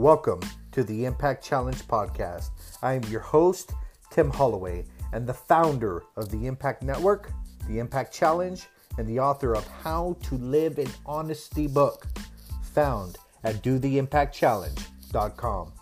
Welcome to the Impact Challenge podcast. I am your host, Tim Holloway, and the founder of the Impact Network, the Impact Challenge, and the author of How to Live in Honesty book, found at dotheimpactchallenge.com.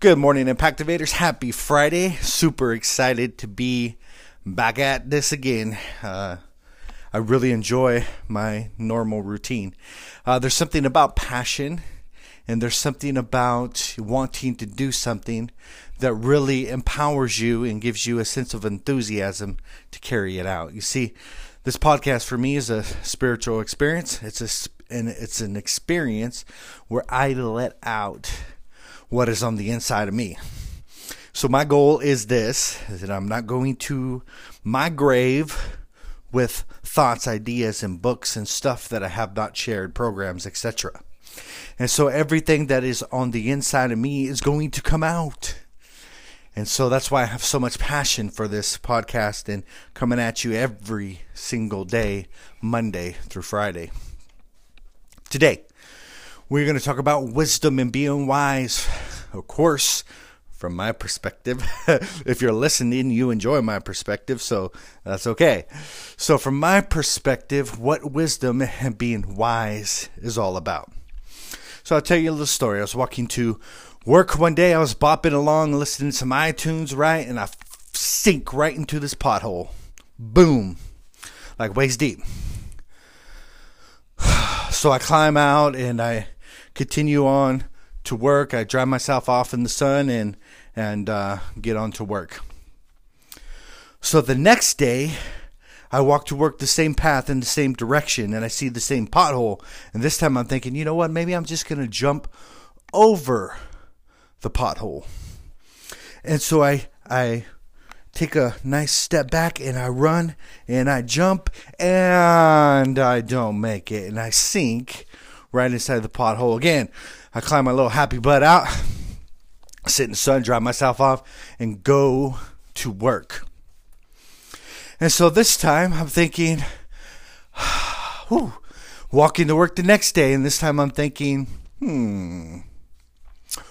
Good morning, Impactivators. Happy Friday. Super excited to be back at this again. Uh, I really enjoy my normal routine. Uh, there's something about passion and there's something about wanting to do something that really empowers you and gives you a sense of enthusiasm to carry it out. You see, this podcast for me is a spiritual experience. It's a and it's an experience where I let out what is on the inside of me. So my goal is this: is that I'm not going to my grave with thoughts, ideas, and books and stuff that I have not shared, programs, etc. And so everything that is on the inside of me is going to come out. And so that's why I have so much passion for this podcast and coming at you every single day, Monday through Friday. Today, we're going to talk about wisdom and being wise. Of course, from my perspective. if you're listening, you enjoy my perspective, so that's okay. So, from my perspective, what wisdom and being wise is all about. So, I'll tell you a little story. I was walking to work one day, I was bopping along, listening to some iTunes, right? And I sink right into this pothole. Boom. Like waist deep. So, I climb out and I continue on to work. I dry myself off in the sun and and uh, get on to work. So the next day, I walk to work the same path in the same direction, and I see the same pothole. And this time, I'm thinking, you know what? Maybe I'm just gonna jump over the pothole. And so I I take a nice step back and I run and I jump and I don't make it and I sink right inside the pothole again. I climb my little happy butt out, sit in the sun, dry myself off, and go to work. And so this time I'm thinking, whew, walking to work the next day, and this time I'm thinking, hmm,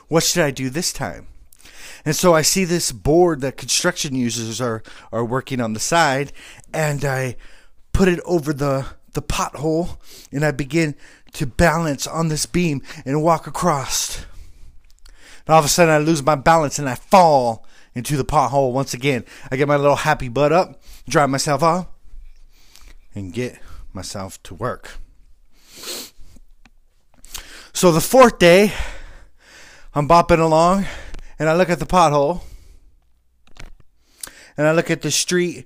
what should I do this time? And so I see this board that construction users are, are working on the side, and I put it over the, the pothole, and I begin to balance on this beam and walk across. And all of a sudden, I lose my balance and I fall into the pothole once again. I get my little happy butt up, dry myself off, and get myself to work. So the fourth day, I'm bopping along and I look at the pothole and I look at the street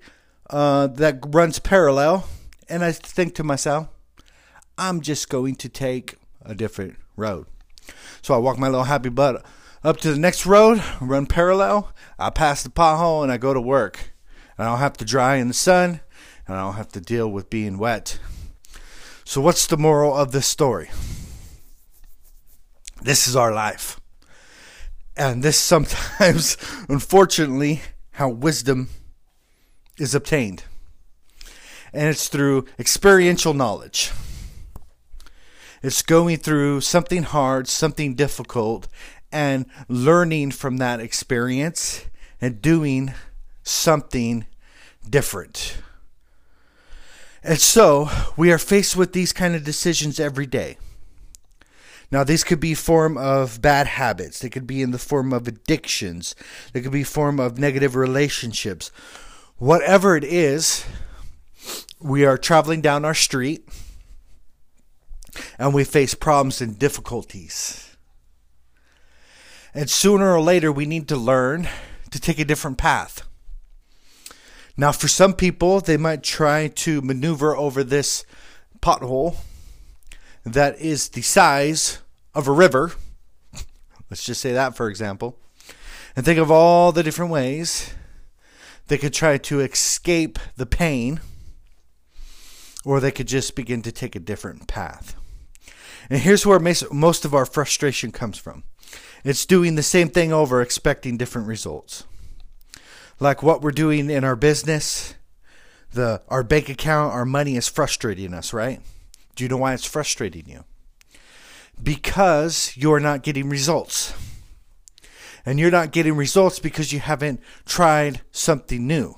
uh, that runs parallel and I think to myself, I'm just going to take a different road. So I walk my little happy butt up to the next road, run parallel. I pass the pothole and I go to work. And I don't have to dry in the sun and I don't have to deal with being wet. So, what's the moral of this story? This is our life. And this sometimes, unfortunately, how wisdom is obtained. And it's through experiential knowledge. It's going through something hard, something difficult, and learning from that experience and doing something different. And so we are faced with these kind of decisions every day. Now, these could be form of bad habits. They could be in the form of addictions. They could be form of negative relationships. Whatever it is, we are traveling down our street and we face problems and difficulties. And sooner or later, we need to learn to take a different path. Now, for some people, they might try to maneuver over this pothole that is the size of a river. Let's just say that, for example. And think of all the different ways they could try to escape the pain, or they could just begin to take a different path. And here's where most of our frustration comes from it's doing the same thing over, expecting different results. Like what we're doing in our business, the our bank account, our money is frustrating us, right? Do you know why it's frustrating you? Because you're not getting results. And you're not getting results because you haven't tried something new.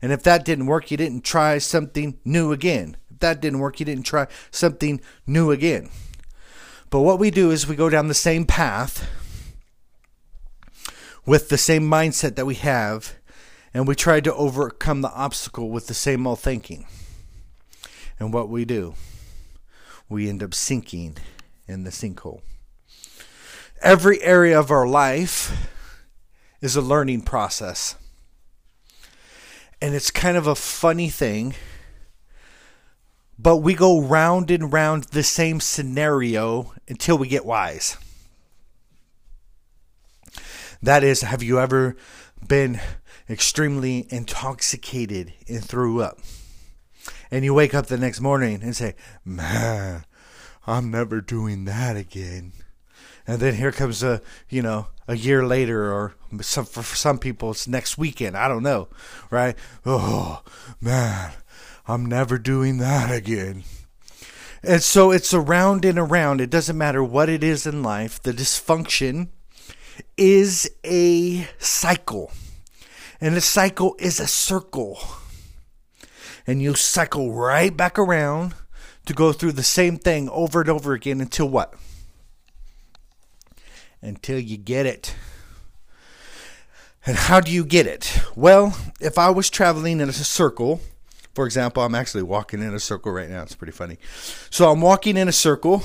And if that didn't work, you didn't try something new again. That didn't work, you didn't try something new again. But what we do is we go down the same path with the same mindset that we have, and we try to overcome the obstacle with the same old thinking. And what we do, we end up sinking in the sinkhole. Every area of our life is a learning process. And it's kind of a funny thing, but we go round and round the same scenario until we get wise. That is, have you ever been extremely intoxicated and threw up? And you wake up the next morning and say, Man, I'm never doing that again. And then here comes a, you know, a year later, or some, for some people it's next weekend. I don't know, right? Oh man, I'm never doing that again. And so it's around and around. It doesn't matter what it is in life. The dysfunction is a cycle, and a cycle is a circle. And you cycle right back around to go through the same thing over and over again until what? Until you get it. And how do you get it? Well, if I was traveling in a circle, for example, I'm actually walking in a circle right now. It's pretty funny. So I'm walking in a circle,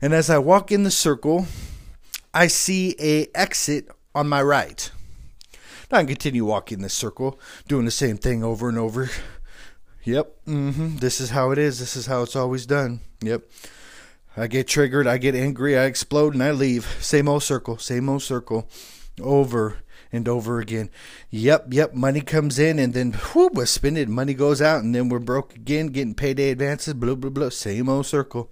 and as I walk in the circle, I see a exit on my right. Now I continue walking this circle, doing the same thing over and over. Yep, mm-hmm. This is how it is. This is how it's always done. Yep. I get triggered, I get angry, I explode, and I leave. Same old circle, same old circle, over and over again. Yep, yep. Money comes in, and then whoo, we're spending. Money goes out, and then we're broke again, getting payday advances. Blah blah blah. Same old circle.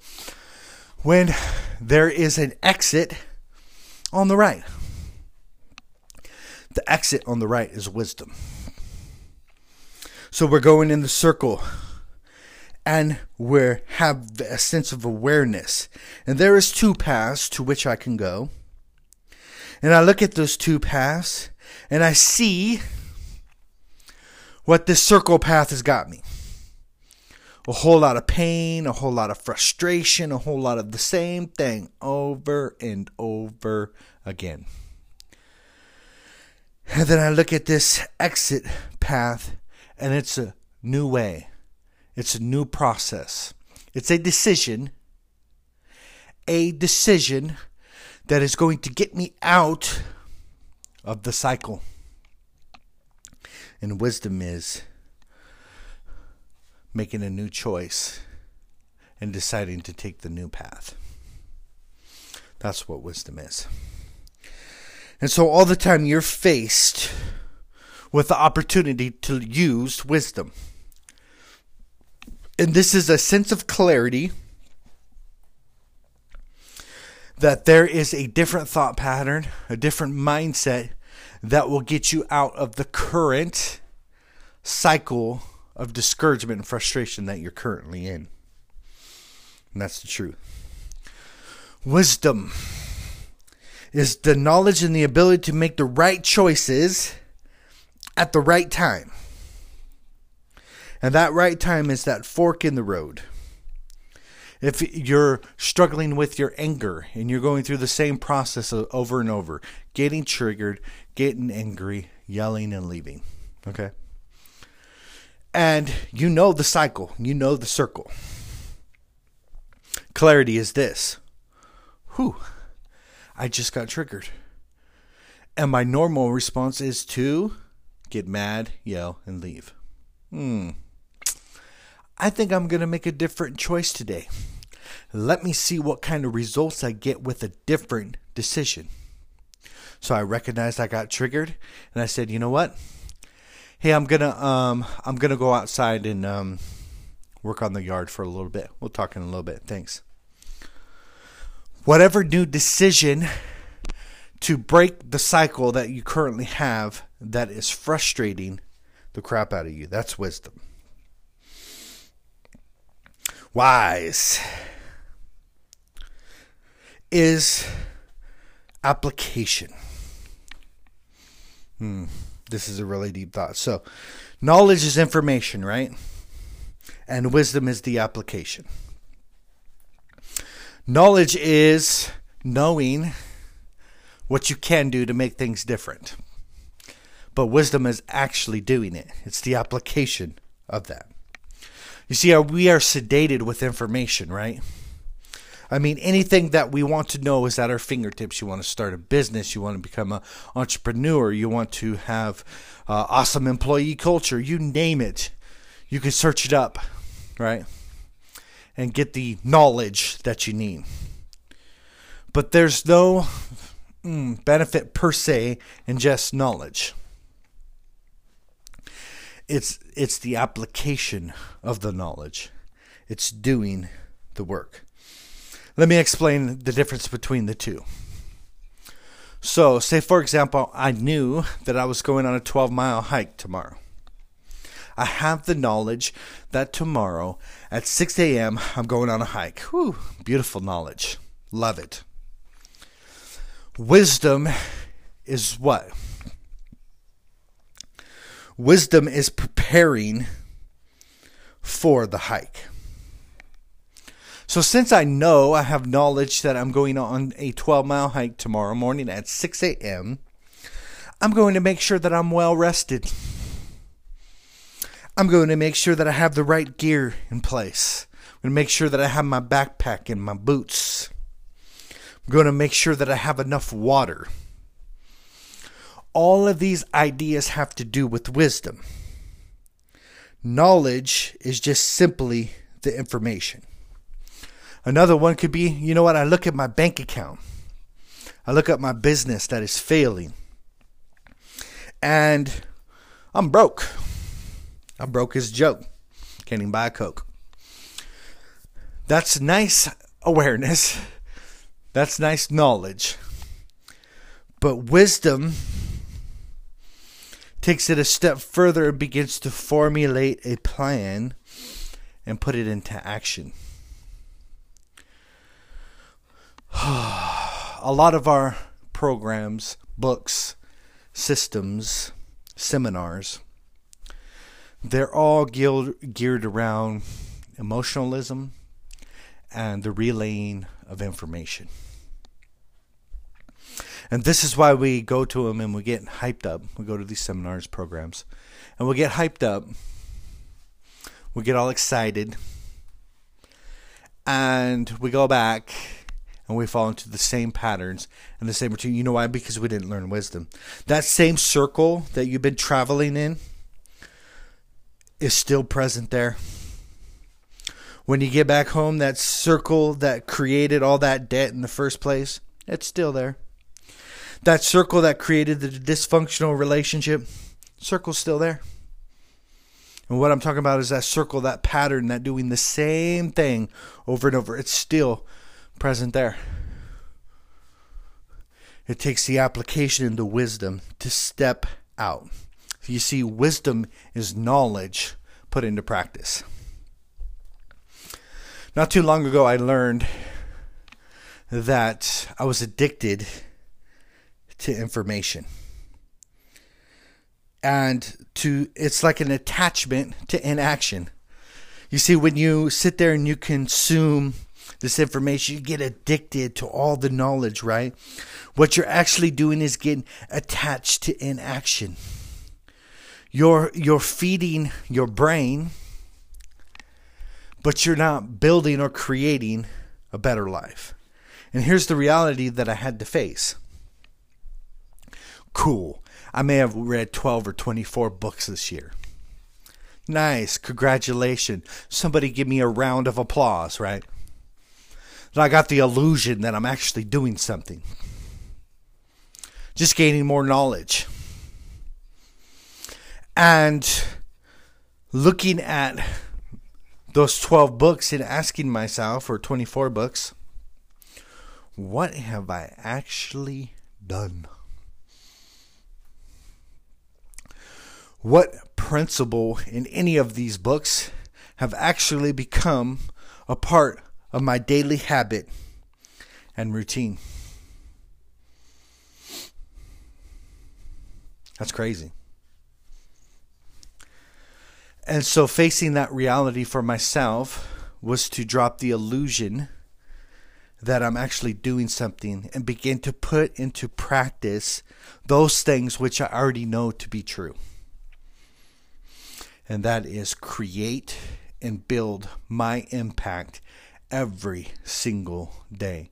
When there is an exit on the right, the exit on the right is wisdom. So we're going in the circle and we have a sense of awareness. And there is two paths to which I can go. And I look at those two paths and I see what this circle path has got me. A whole lot of pain, a whole lot of frustration, a whole lot of the same thing over and over again. And then I look at this exit path and it's a new way. It's a new process. It's a decision. A decision that is going to get me out of the cycle. And wisdom is making a new choice and deciding to take the new path. That's what wisdom is. And so, all the time you're faced with the opportunity to use wisdom. And this is a sense of clarity that there is a different thought pattern, a different mindset that will get you out of the current cycle of discouragement and frustration that you're currently in. And that's the truth. Wisdom is the knowledge and the ability to make the right choices at the right time. And that right time is that fork in the road. If you're struggling with your anger and you're going through the same process over and over, getting triggered, getting angry, yelling, and leaving. Okay? And you know the cycle, you know the circle. Clarity is this. Whew, I just got triggered. And my normal response is to get mad, yell, and leave. Hmm. I think I'm going to make a different choice today. Let me see what kind of results I get with a different decision. So I recognized I got triggered and I said, "You know what? Hey, I'm going to um I'm going to go outside and um work on the yard for a little bit. We'll talk in a little bit. Thanks." Whatever new decision to break the cycle that you currently have that is frustrating, the crap out of you. That's wisdom. Wise is application. Hmm, this is a really deep thought. So, knowledge is information, right? And wisdom is the application. Knowledge is knowing what you can do to make things different. But wisdom is actually doing it, it's the application of that. You see, we are sedated with information, right? I mean, anything that we want to know is at our fingertips. You want to start a business, you want to become an entrepreneur, you want to have uh, awesome employee culture, you name it. You can search it up, right? And get the knowledge that you need. But there's no mm, benefit per se in just knowledge. It's it's the application of the knowledge. It's doing the work. Let me explain the difference between the two. So, say for example, I knew that I was going on a 12 mile hike tomorrow. I have the knowledge that tomorrow at 6 a.m. I'm going on a hike. Whew, beautiful knowledge. Love it. Wisdom is what? Wisdom is preparing for the hike. So, since I know I have knowledge that I'm going on a 12 mile hike tomorrow morning at 6 a.m., I'm going to make sure that I'm well rested. I'm going to make sure that I have the right gear in place. I'm going to make sure that I have my backpack and my boots. I'm going to make sure that I have enough water. All of these ideas have to do with wisdom. Knowledge is just simply the information. Another one could be, you know what, I look at my bank account. I look at my business that is failing. And I'm broke. I'm broke as joke. Can't even buy a Coke. That's nice awareness. That's nice knowledge. But wisdom takes it a step further and begins to formulate a plan and put it into action. a lot of our programs, books, systems, seminars, they're all geared, geared around emotionalism and the relaying of information. And this is why we go to them and we get hyped up. We go to these seminars, programs, and we get hyped up. We get all excited. And we go back and we fall into the same patterns and the same routine. You know why? Because we didn't learn wisdom. That same circle that you've been traveling in is still present there. When you get back home, that circle that created all that debt in the first place, it's still there. That circle that created the dysfunctional relationship, circle's still there. And what I'm talking about is that circle, that pattern, that doing the same thing over and over. It's still present there. It takes the application and the wisdom to step out. You see, wisdom is knowledge put into practice. Not too long ago, I learned that I was addicted to information. And to it's like an attachment to inaction. You see, when you sit there and you consume this information, you get addicted to all the knowledge, right? What you're actually doing is getting attached to inaction. You're you're feeding your brain, but you're not building or creating a better life. And here's the reality that I had to face. Cool. I may have read 12 or 24 books this year. Nice. Congratulations. Somebody give me a round of applause, right? I got the illusion that I'm actually doing something. Just gaining more knowledge. And looking at those 12 books and asking myself, or 24 books, what have I actually done? What principle in any of these books have actually become a part of my daily habit and routine. That's crazy. And so, facing that reality for myself was to drop the illusion that I'm actually doing something and begin to put into practice those things which I already know to be true. And that is create and build my impact every single day.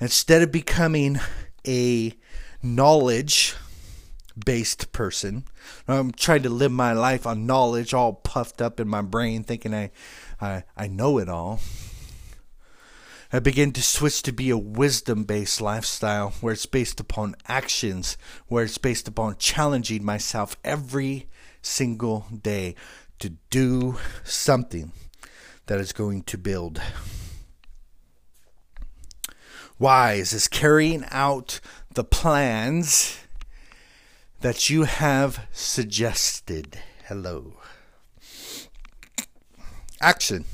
Instead of becoming a knowledge based person, I'm trying to live my life on knowledge, all puffed up in my brain, thinking I, I, I know it all. I begin to switch to be a wisdom based lifestyle where it's based upon actions, where it's based upon challenging myself every single day to do something that is going to build. Wise is carrying out the plans that you have suggested. Hello. Action.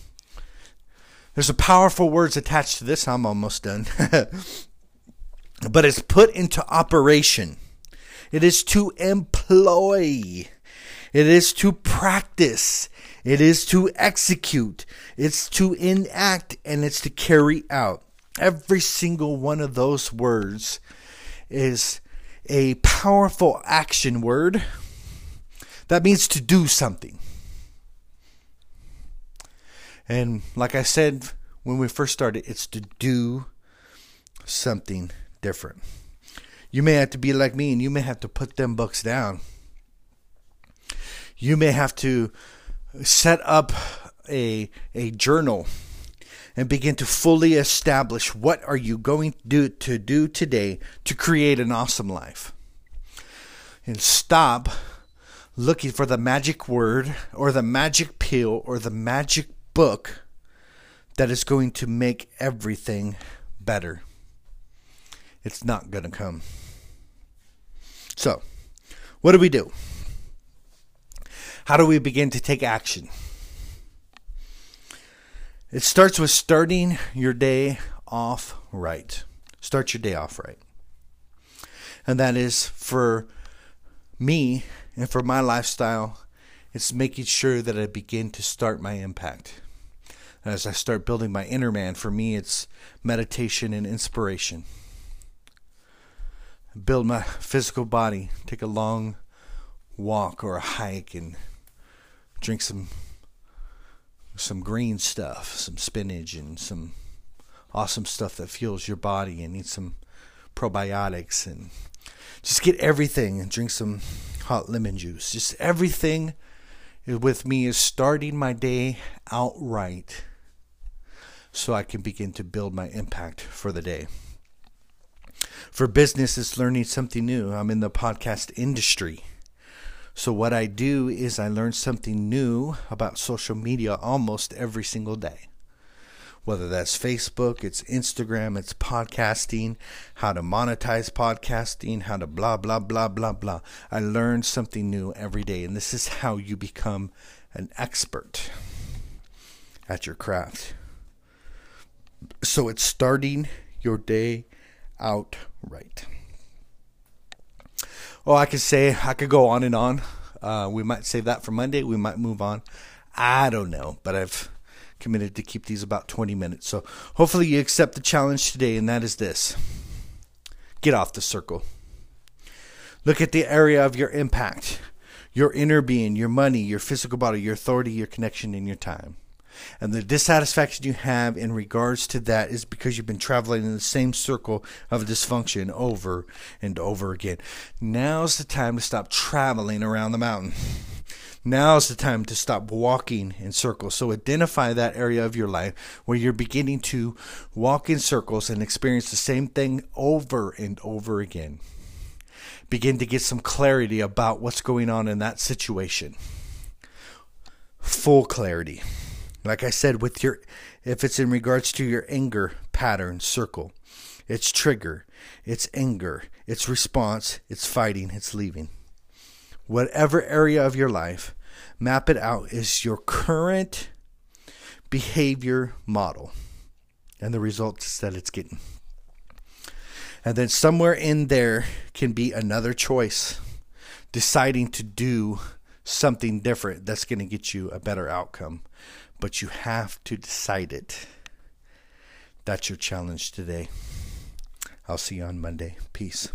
There's a powerful words attached to this. I'm almost done. but it's put into operation. It is to employ. It is to practice. It is to execute. It's to enact and it's to carry out. Every single one of those words is a powerful action word that means to do something. And like I said when we first started, it's to do something different. You may have to be like me and you may have to put them books down. You may have to set up a a journal and begin to fully establish what are you going to do, to do today to create an awesome life. And stop looking for the magic word or the magic pill or the magic book that is going to make everything better. It's not going to come. So, what do we do? How do we begin to take action? It starts with starting your day off right. Start your day off right. And that is for me and for my lifestyle, it's making sure that I begin to start my impact as I start building my inner man, for me, it's meditation and inspiration. Build my physical body, take a long walk or a hike, and drink some some green stuff, some spinach, and some awesome stuff that fuels your body, and eat some probiotics, and just get everything and drink some hot lemon juice. Just everything with me is starting my day outright so I can begin to build my impact for the day. For business, it's learning something new. I'm in the podcast industry. So, what I do is I learn something new about social media almost every single day. Whether that's Facebook, it's Instagram, it's podcasting, how to monetize podcasting, how to blah, blah, blah, blah, blah. I learn something new every day. And this is how you become an expert at your craft. So it's starting your day out right. Oh, I could say, I could go on and on. Uh, we might save that for Monday. We might move on. I don't know, but I've committed to keep these about 20 minutes. So hopefully you accept the challenge today, and that is this get off the circle. Look at the area of your impact, your inner being, your money, your physical body, your authority, your connection, and your time. And the dissatisfaction you have in regards to that is because you've been traveling in the same circle of dysfunction over and over again. Now's the time to stop traveling around the mountain. Now's the time to stop walking in circles. So identify that area of your life where you're beginning to walk in circles and experience the same thing over and over again. Begin to get some clarity about what's going on in that situation. Full clarity. Like I said, with your, if it's in regards to your anger pattern circle, it's trigger, it's anger, it's response, it's fighting, it's leaving. Whatever area of your life, Map it out is your current behavior model and the results that it's getting. And then somewhere in there can be another choice, deciding to do something different that's going to get you a better outcome. But you have to decide it. That's your challenge today. I'll see you on Monday. Peace.